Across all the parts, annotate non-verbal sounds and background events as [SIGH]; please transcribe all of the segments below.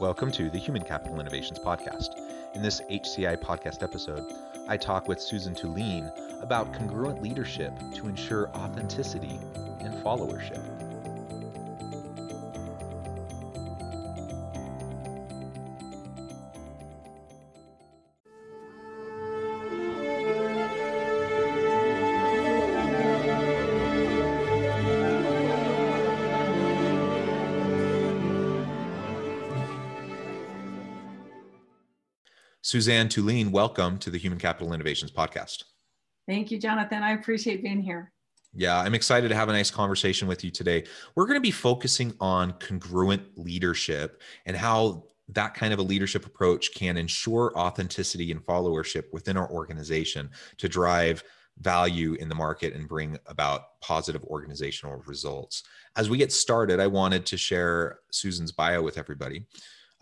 Welcome to the Human Capital Innovations Podcast. In this HCI podcast episode, I talk with Suzanne Tulien about congruent leadership to ensure authenticity and followership. Suzanne Tulien, welcome to the Human Capital Innovations Podcast. Thank you, Jonathan. I appreciate being here. Yeah, I'm excited to have a nice conversation with you today. We're going to be focusing on congruent leadership and how that kind of a leadership approach can ensure authenticity and followership within our organization to drive value in the market and bring about positive organizational results. As we get started, I wanted to share Suzanne's bio with everybody.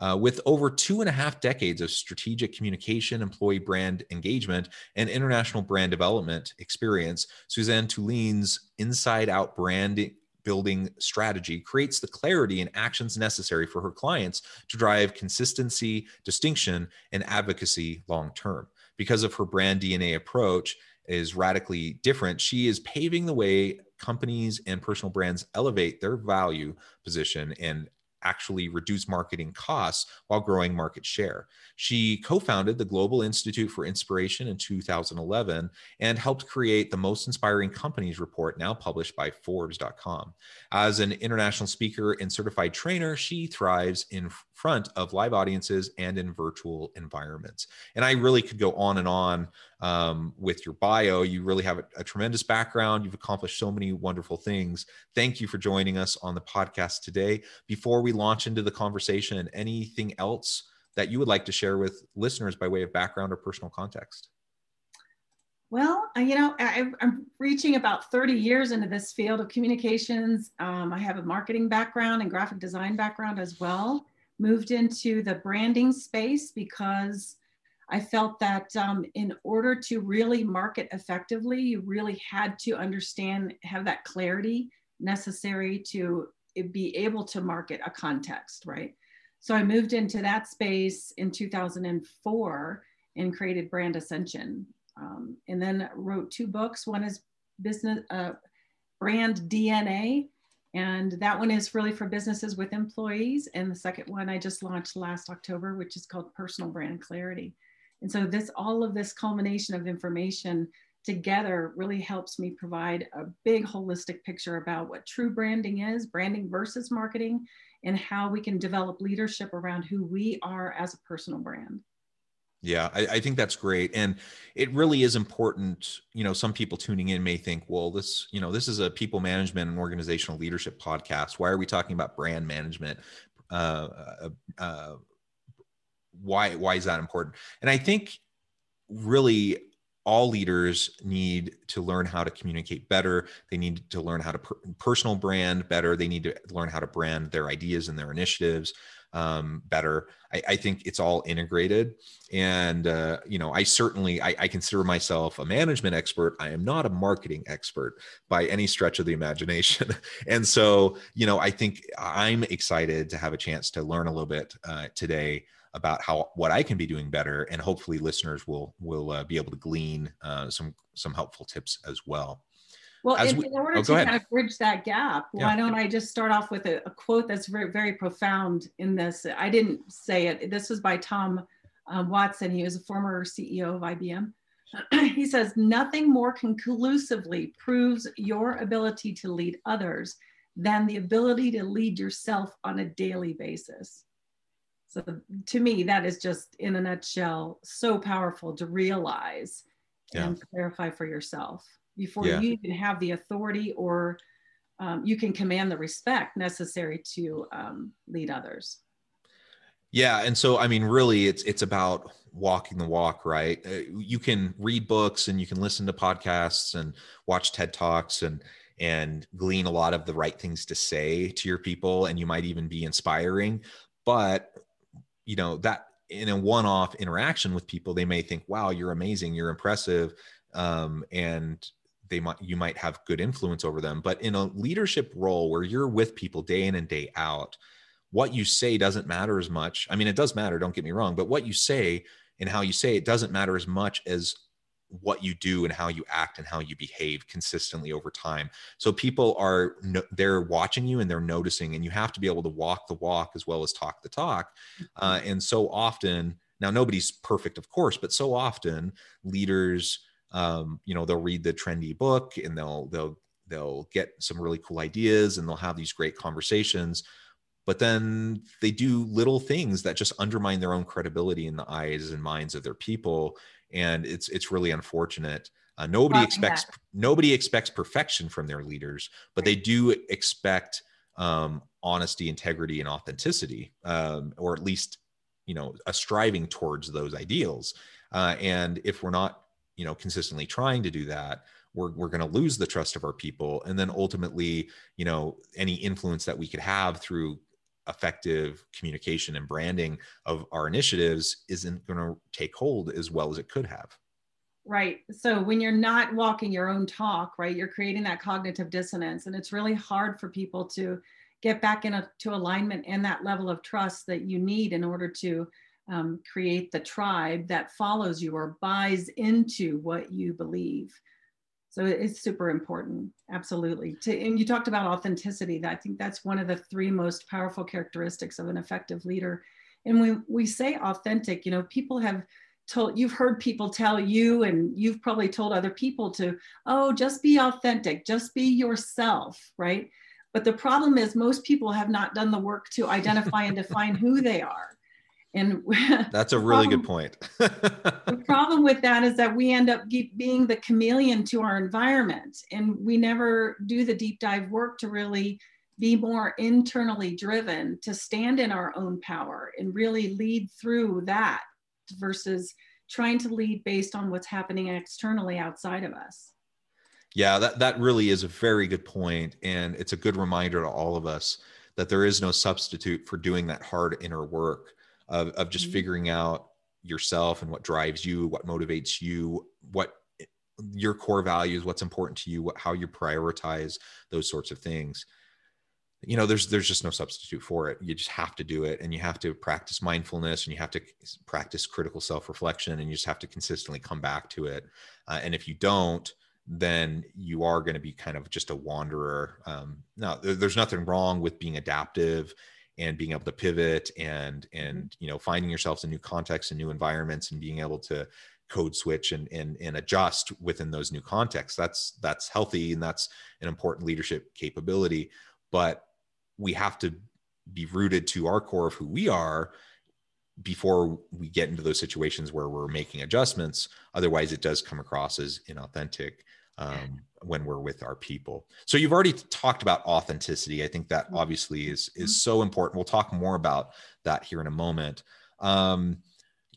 Uh, with over two and a half decades of strategic communication, employee brand engagement, and international brand development experience, Suzanne Tulien's inside out brand building strategy creates the clarity and actions necessary for her clients to drive consistency, distinction, and advocacy long term. Because of her brand DNA approach, is radically different. She is paving the way companies and personal brands elevate their value position and actually reduce marketing costs while growing market share. She co founded the Global Institute for Inspiration in 2011 and helped create the Most Inspiring Companies report, now published by Forbes.com. As an international speaker and certified trainer, she thrives in front of live audiences and in virtual environments. And I really could go on and on um, with your bio. You really have a, a, tremendous background. You've accomplished so many wonderful things. Thank you for joining us on the podcast today. Before we launch into the conversation, and anything else that you would like to share with listeners by way of background or personal context? Well, you know, I, am reaching about 30 years into this field of communications. Um, I have a marketing background and graphic design background as well moved into the branding space because I felt that um, in order to really market effectively, you really had to understand, have that clarity necessary to be able to market a context, right? So I moved into that space in 2004 and created Brand Ascension. Um, and then wrote two books. One is Business uh, Brand DNA, and that one is really for businesses with employees. And the second one I just launched last October, which is called Personal Brand Clarity. And so this all of this culmination of information together really helps me provide a big holistic picture about what true branding is, branding versus marketing, and how we can develop leadership around who we are as a personal brand. Yeah, I, I, think that's great. And it really is important. You know, some people tuning in may think, well, this, you know, this is a people management and organizational leadership podcast. Why are we talking about brand management? Uh, uh, uh, why, why is that important? And I think really all leaders need to learn how to communicate better. They need to learn how to per- personal brand better. They need to learn how to brand their ideas and their initiatives um, better. I, I, think it's all integrated. And, uh, you know, I certainly, I, I, consider myself a management expert. I am not a marketing expert by any stretch of the imagination. [LAUGHS] and so, you know, I think I'm excited to have a chance to learn a little bit uh, today about how what I can be doing better, and hopefully listeners will will uh, be able to glean uh, some some helpful tips as well. Well, in, we, in, order oh, to kind of bridge that gap, yeah. why don't I just start off with a, a, quote that's very, very profound in this? I didn't say it. This was by Tom um, Watson. He was a former CEO of IBM. [CLEARS THROAT] he says, Nothing more conclusively proves your ability to lead others than the ability to lead yourself on a daily basis. So, to me, that is just in a nutshell so powerful to realize yeah. and clarify for yourself before yeah. you even have the authority or um, you can command the respect necessary to um, lead others. Yeah, and so I mean, really, it's it's about walking the walk, right? Uh, you can read books and you can listen to podcasts and watch TED talks and and glean a lot of the right things to say to your people, and you might even be inspiring. But you know that in a one-off interaction with people, they may think, "Wow, you're amazing, you're impressive," um, and they might you might have good influence over them. But in a leadership role where you're with people day in and day out what you say doesn't matter as much. I mean, it does matter, don't get me wrong, but what you say and how you say it doesn't matter as much as what you do and how you act and how you behave consistently over time. So people are they're watching you and they're noticing, and you have to be able to walk the walk as well as talk the talk. Uh, mm-hmm. and so often, now nobody's perfect, of course, but so often leaders, um, you know, they'll read the trendy book and they'll they'll they'll get some really cool ideas and they'll have these great conversations but then they do little things that just undermine their own credibility in the eyes and minds of their people and it's it's really unfortunate. Uh, nobody expects that. nobody expects perfection from their leaders but they do expect um, honesty integrity and authenticity um, or at least you know a striving towards those ideals. Uh, and if we're not you know consistently trying to do that we're, we're going to lose the trust of our people. And then ultimately you know any influence that we could have through effective communication and branding of our initiatives isn't going to take hold as well as it could have. Right. So when you're not walking your own talk, right, you're creating that cognitive dissonance. And it's really hard for people to get back into alignment and that level of trust that you need in order to um, create the tribe that follows you or buys into what you believe. So it's super important, absolutely. To, and you talked about authenticity. I think that's one of the three most powerful characteristics of an effective leader. And when we say authentic, you know, people have told you've heard people tell you, and you've probably told other people to, oh, just be authentic, just be yourself, right? But the problem is most people have not done the work to identify and define who they are. And [LAUGHS] that's a really problem, good point. [LAUGHS] the problem with that is that we end up being the chameleon to our environment, and we never do the deep dive work to really be more internally driven, to stand in our own power and really lead through that versus trying to lead based on what's happening externally outside of us. Yeah, that, that really is a very good point, And it's a good reminder to all of us that there is no substitute for doing that hard inner work of, of just mm-hmm. figuring out yourself and what drives you, what motivates you, what your core values, what's important to you, what, how you prioritize those sorts of things. You know, there's there's just no substitute for it. You just have to do it, and you have to practice mindfulness, and you have to practice critical self-reflection, and you just have to consistently come back to it. Uh, and if you don't, then you are going to be kind of just a wanderer. Um, now, there's nothing wrong with being adaptive and being able to pivot and and mm-hmm. you know finding yourselves in new contexts and new environments and being able to code switch and, and and adjust within those new contexts. That's that's healthy and that's an important leadership capability but we have to be rooted to our core of who we are before we get into those situations where we're making adjustments. Otherwise it does come across as inauthentic um, when we're with our people. So you've already talked about authenticity. I think that mm-hmm. obviously is is mm-hmm. so important. We'll talk more about that here in a moment. Um,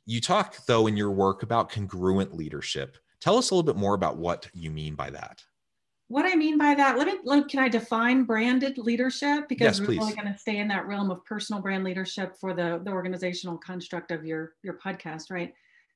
you talk though in your work about congruent leadership. Tell us a little bit more about what you mean by that. What I mean by that, let me let, can I define branded leadership because yes, we're only going to stay in that realm of personal brand leadership for the the organizational construct of your your podcast, right?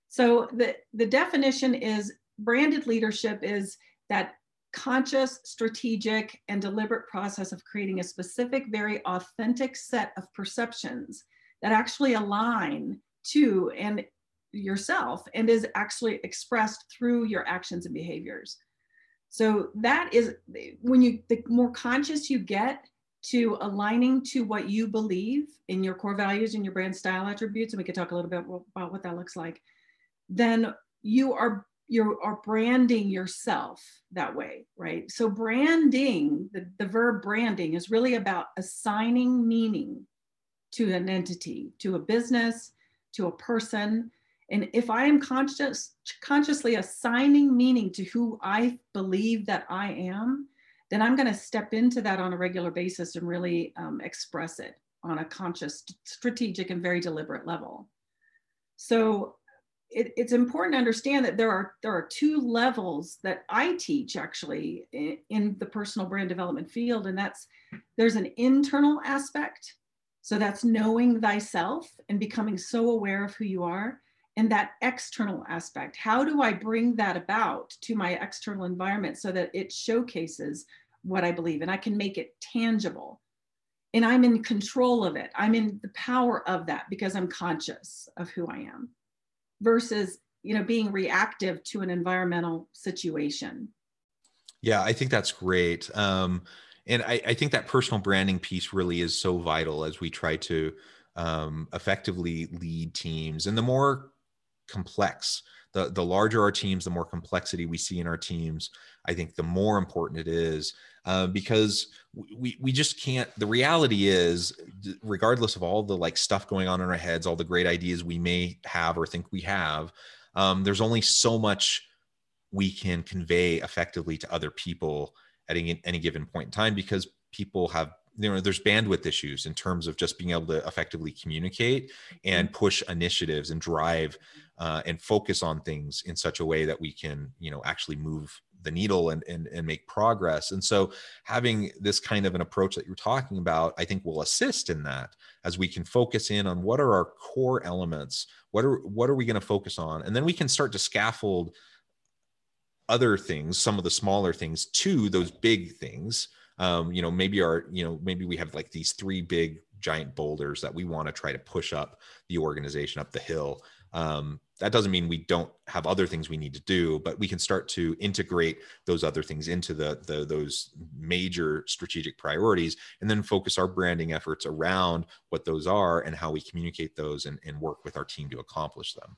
So the the definition is branded leadership is that conscious, strategic, and deliberate process of creating a specific, very authentic set of perceptions that actually align to and yourself and is actually expressed through your actions and behaviors. So that is when you the more conscious you get to aligning to what you believe in your core values and your brand style attributes, and we could talk a little bit about what that looks like, then you are you are branding yourself that way, right? So branding, the, the verb branding is really about assigning meaning to an entity, to a business, to a person. And if I am conscious, consciously assigning meaning to who I believe that I am, then I'm going to step into that on a regular basis and really um, express it on a conscious, strategic, and very deliberate level. So it, it's important to understand that there are there are two levels that I teach actually in, in the personal brand development field, and that's there's an internal aspect, so that's knowing thyself and becoming so aware of who you are, and that external aspect. How do I bring that about to my external environment so that it showcases what I believe and I can make it tangible? And I'm in control of it. I'm in the power of that because I'm conscious of who I am versus you know being reactive to an environmental situation. Yeah i think that's great. Um, and I, I, think that personal branding piece really is so vital as we try to um, effectively lead teams. And the more complex the, the larger our teams the more complexity we see in our teams i think the more important it is uh, because we, we just can't the reality is regardless of all the like stuff going on in our heads all the great ideas we may have or think we have um, there's only so much we can convey effectively to other people at any, any given point in time because people have you know there's bandwidth issues in terms of just being able to effectively communicate and mm-hmm. push initiatives and drive uh, and focus on things in such a way that we can you know actually move the needle and, and and make progress and so having this kind of an approach that you're talking about i think will assist in that as we can focus in on what are our core elements what are what are we going to focus on and then we can start to scaffold other things some of the smaller things to those big things um, you know maybe our you know maybe we have like these three big giant boulders that we want to try to push up the organization up the hill. Um, that doesn't mean we don't have other things we need to do but we can start to integrate those other things into the, the those major strategic priorities and then focus our branding efforts around what those are and how we communicate those and, and work with our team to accomplish them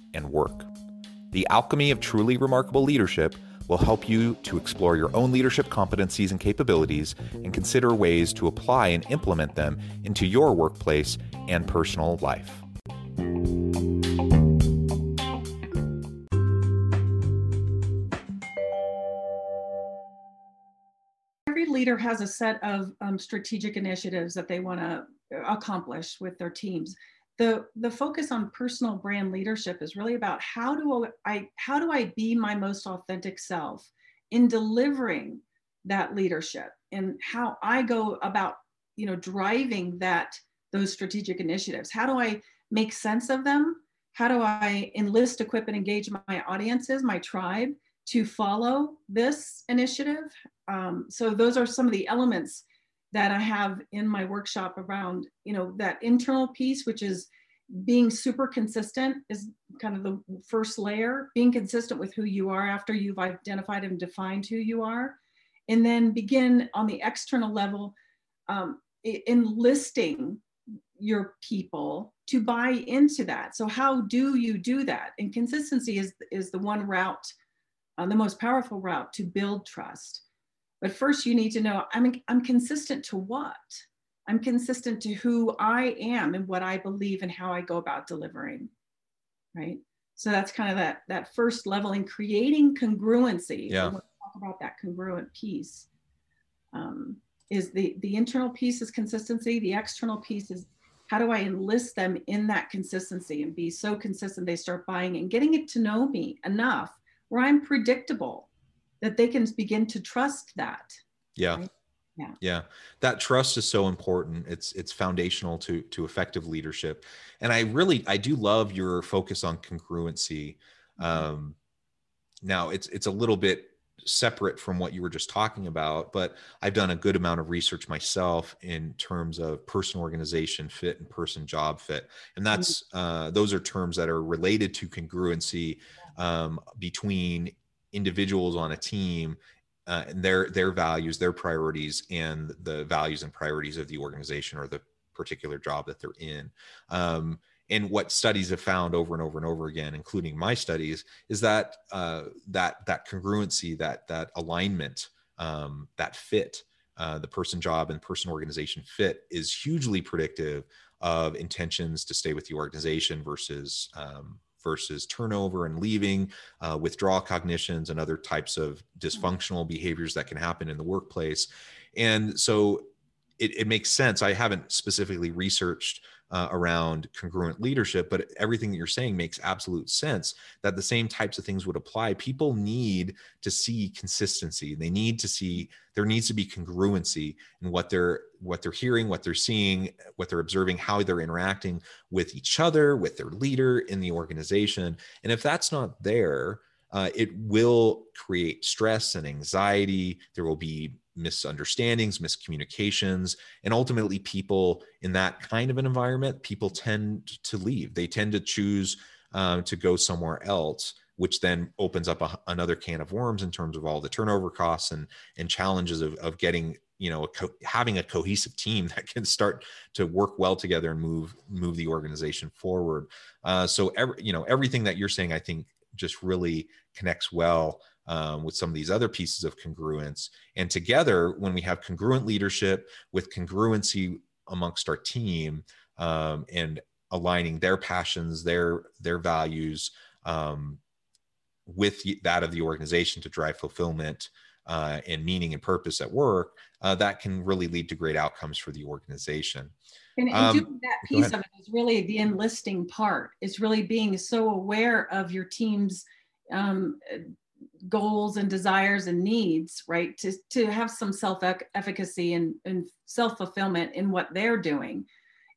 and work. The alchemy of truly remarkable leadership will help you to explore your own leadership competencies and capabilities and consider ways to apply and implement them into your workplace and personal life. Every leader has a set of um, strategic initiatives that they want to accomplish with their teams the the focus on personal brand leadership is really about how do I how do I be my most authentic self in delivering that leadership and how I go about you know driving that those strategic initiatives? How do I make sense of them? How do I enlist equip and engage my audiences my tribe to follow this initiative? Um, so those are some of the elements that I have in my workshop around, you know, that internal piece, which is being super consistent is kind of the first layer, being consistent with who you are after you've identified and defined who you are. And then begin on the external level, um, enlisting your people to buy into that. So how do you do that? And consistency is, is the one route, uh, the most powerful route to build trust. But first, you need to know I'm, I'm consistent to what? I'm consistent to who I am and what I believe and how I go about delivering. Right. So that's kind of that that first level in creating congruency. Yeah. talk about that congruent piece. Um, is the the internal piece is consistency. The external piece is how do I enlist them in that consistency and be so consistent they start buying and getting it to know me enough where I'm predictable that they can begin to trust that. Yeah. Right? Yeah. Yeah. That trust is so important. It's it's foundational to to effective leadership. And I really I do love your focus on congruency. Mm-hmm. Um now it's it's a little bit separate from what you were just talking about, but I've done a good amount of research myself in terms of person organization fit and person job fit. And that's, mm-hmm. uh, those are terms that are related to congruency um, between individuals on a team uh, and their their values, their priorities, and the values and priorities of the organization or the particular job that they're in. Um, and what studies have found over and over and over again, including my studies, is that uh, that that congruency, that that alignment, um, that fit, uh, the person job and person organization fit is hugely predictive of intentions to stay with the organization versus um, versus turnover and leaving, uh, withdrawal cognitions, and other types of dysfunctional behaviors that can happen in the workplace. And so it, it makes sense. I haven't specifically researched uh, around congruent leadership, but everything that you're saying makes absolute sense that the same types of things would apply. People need to see consistency. They need to see there needs to be congruency in what they're what they're hearing, what they're seeing, what they're observing, how they're interacting with each other, with their leader in the organization. And if that's not there, uh, it will create stress and anxiety. There will be misunderstandings, miscommunications, and ultimately, people in that kind of an environment, people tend to leave. They tend to choose uh, to go somewhere else, which then opens up a, another can of worms in terms of all the turnover costs and and challenges of, of getting you know a co- having a cohesive team [LAUGHS] that can start to work well together and move move the organization forward. Uh, so every you know everything that you're saying, I think, just really connects well um, with some of these other pieces of congruence. And together, when we have congruent leadership with congruency amongst our team um, and aligning their passions, their their values um, with that of the organization to drive fulfillment uh, and meaning and purpose at work, uh, that can really lead to great outcomes for the organization. And, and um, doing that piece of it is really the enlisting part. It's really being so aware of your team's um, goals and desires and needs, right? To, to have some self efficacy and, and self fulfillment in what they're doing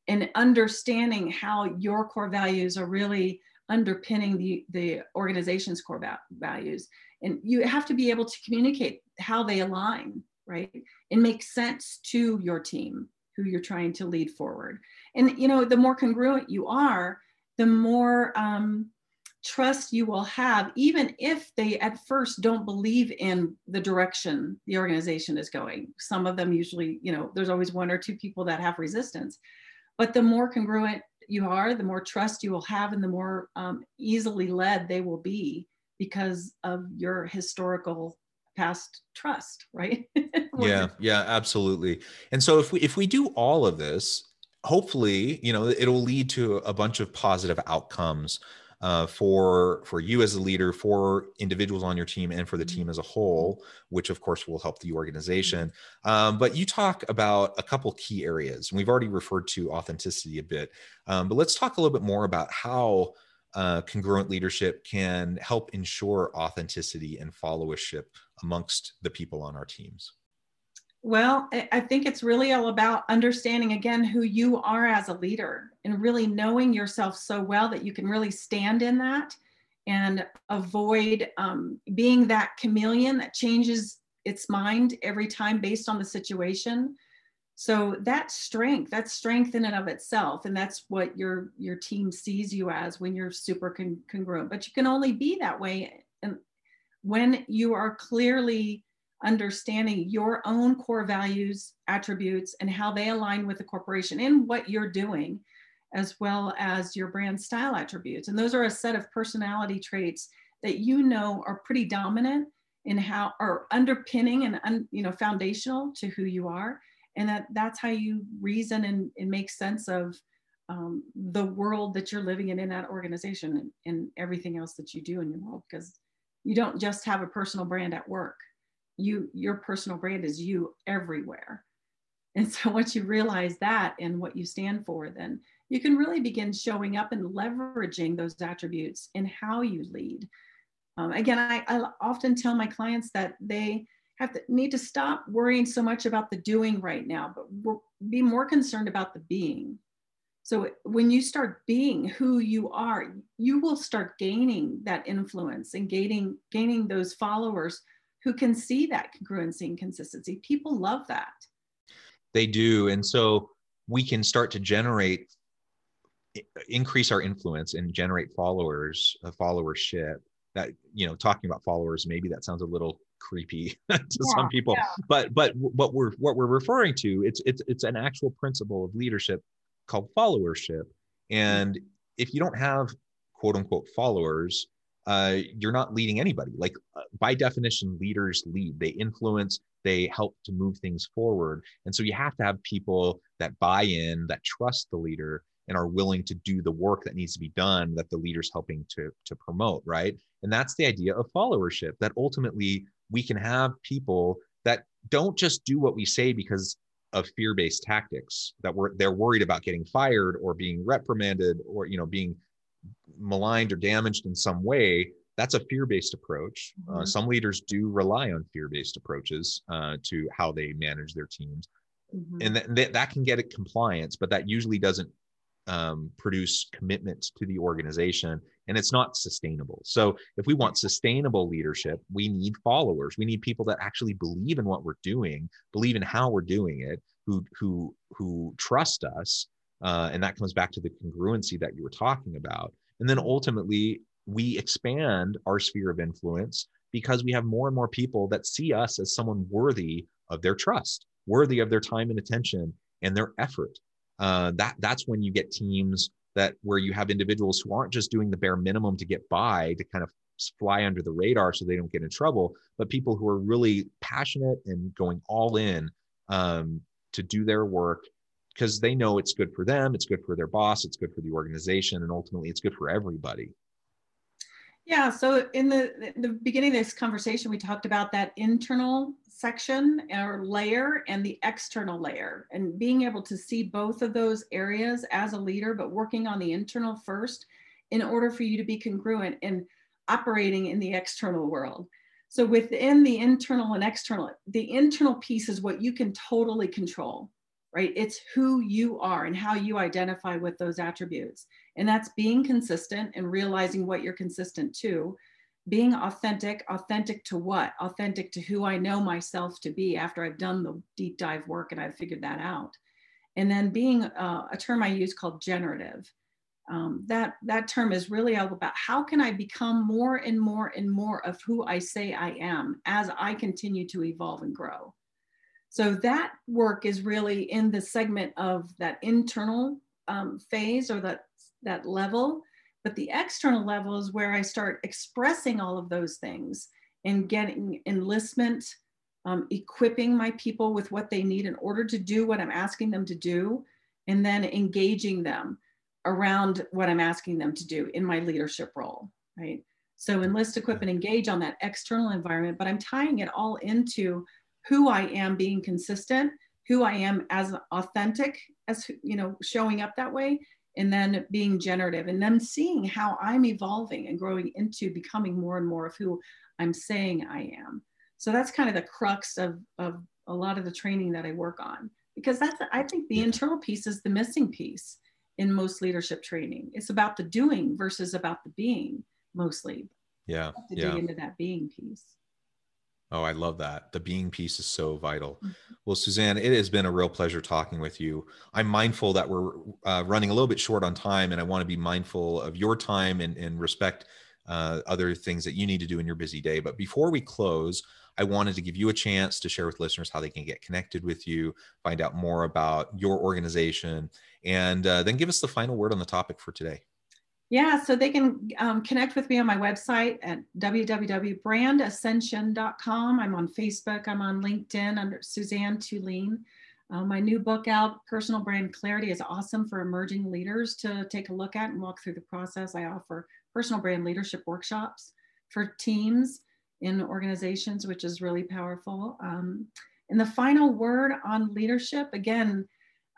and understanding how your core values are really underpinning the, the organization's core va- values. And you have to be able to communicate how they align, right? And make sense to your team who you're trying to lead forward. And, you know, the more congruent you are, the more um, trust you will have, even if they at first don't believe in the direction the organization is going. Some of them usually, you know, there's always one or two people that have resistance. But the more congruent you are, the more trust you will have, and the more um, easily led they will be because of your historical past trust, right? [LAUGHS] yeah, yeah, absolutely. And so if we if we do all of this, hopefully, you know, it'll lead to a bunch of positive outcomes uh, for for you as a leader, for individuals on your team, and for the mm-hmm. team as a whole, which of course will help the organization. Um, but you talk about a couple key areas, and we've already referred to authenticity a bit. Um, but let's talk a little bit more about how uh, congruent leadership can help ensure authenticity and followership amongst the people on our teams. Well, I think it's really all about understanding again who you are as a leader and really knowing yourself so well that you can really stand in that and avoid um, being that chameleon that changes its mind every time based on the situation. So that strength, that's strength in and of itself, and that's what your your team sees you as when you're super con- congruent. But you can only be that way, and when you are clearly understanding your own core values, attributes, and how they align with the corporation and what you're doing, as well as your brand style attributes. And those are a set of personality traits that you know are pretty dominant in how are underpinning and un, you know foundational to who you are and that that's how you reason and, and make sense of um, the world that you're living in in that organization and, and everything else that you do in your world because you don't just have a personal brand at work you your personal brand is you everywhere And so once you realize that and what you stand for, then you can really begin showing up and leveraging those attributes in how you lead. Um, again, I, I often tell my clients that they have to need to stop worrying so much about the doing right now, but be more concerned about the being. So when you start being who you are, you will start gaining that influence and gaining gaining those followers who can see that congruency and consistency. People love that. They do, and so we can start to generate increase our influence and generate followers, a followership. That you know, talking about followers, maybe that sounds a little creepy [LAUGHS] to yeah, some people, yeah. but but what we're what we're referring to, it's it's it's an actual principle of leadership called followership. And if you don't have quote unquote followers, uh, you're not leading anybody. Like uh, by definition, leaders lead. They influence. They help to move things forward. And so you have to have people that buy in, that trust the leader, and are willing to do the work that needs to be done that the leader's helping to to promote. Right. And that's the idea of followership. That ultimately we can have people that don't just do what we say because of fear-based tactics that were they're worried about getting fired or being reprimanded or you know being maligned or damaged in some way that's a fear-based approach uh, mm-hmm. uh, some leaders do rely on fear-based approaches uh, to how they manage their teams mm-hmm. and that, that can get it compliance but that usually doesn't um, produce commitment to the organization and it's not sustainable. So, if we want sustainable leadership, we need followers. We need people that actually believe in what we're doing, believe in how we're doing it, who who who trust us, uh, and that comes back to the congruency that you were talking about. And then ultimately, we expand our sphere of influence because we have more and more people that see us as someone worthy of their trust, worthy of their time and attention and their effort uh, that that's when you get teams that where you have individuals who aren't just doing the bare minimum to get by to kind of fly under the radar so they don't get in trouble, but people who are really passionate and going all in um, to do their work because they know it's good for them, it's good for their boss, it's good for the organization, and ultimately it's good for everybody. Yeah. So in the in the beginning of this conversation, we talked about that internal section or layer and the external layer, and being able to see both of those areas as a leader, but working on the internal first, in order for you to be congruent and operating in the external world. So within the internal and external, the internal piece is what you can totally control, right? It's who you are and how you identify with those attributes. And that's being consistent and realizing what you're consistent to. Being authentic, authentic to what? Authentic to who I know myself to be after I've done the deep dive work and I've figured that out. And then being uh, a term I use called generative. Um, that that term is really all about how can I become more and more and more of who I say I am as I continue to evolve and grow. So that work is really in the segment of that internal um, phase or that that level. But the external level is where I start expressing all of those things and getting enlistment, um, equipping my people with what they need in order to do what I'm asking them to do, and then engaging them around what I'm asking them to do in my leadership role, right? So enlist, equip, and engage on that external environment, but I'm tying it all into who I am being consistent, who I am as authentic as you know, showing up that way, and then being generative and then seeing how I'm evolving and growing into becoming more and more of who I'm saying I am. So that's kind of the crux of, of a lot of the training that I work on because that's I think the internal piece is the missing piece in most leadership training. It's about the doing versus about the being mostly. Yeah. To yeah. dig into that being piece. Oh, I love that. The being piece is so vital. Mm-hmm. Well, Suzanne, it has been a real pleasure talking with you. I'm mindful that we're uh, running a little bit short on time, and I want to be mindful of your time and, and respect uh, other things that you need to do in your busy day. But before we close, I wanted to give you a chance to share with listeners how they can get connected with you, find out more about your organization, and uh, then give us the final word on the topic for today. Yeah, so they can um, connect with me on my website at www.brandascension.com. I'm on Facebook, I'm on LinkedIn under Suzanne Tulien. Uh, my new book out, Personal Brand Clarity, is awesome for emerging leaders to take a look at and walk through the process. I offer personal brand leadership workshops for teams in organizations, which is really powerful. Um, And the final word on leadership again,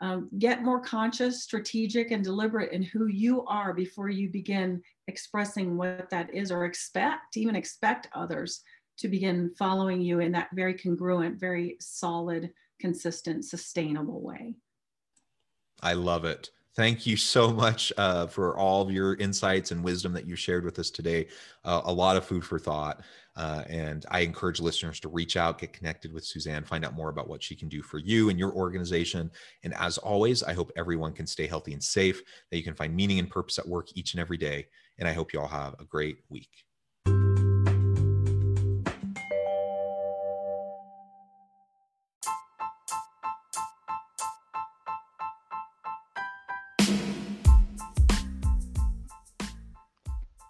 um, get more conscious, strategic, and deliberate in who you are before you begin expressing what that is, or expect, even expect others to begin following you in that very congruent, very solid, consistent, sustainable way. I love it. Thank you so much uh, for all of your insights and wisdom that you shared with us today. Uh, a lot of food for thought. Uh, and I encourage listeners to reach out, get connected with Suzanne, find out more about what she can do for you and your organization. And as always, I hope everyone can stay healthy and safe, that you can find meaning and purpose at work each and every day. And I hope you all have a great week.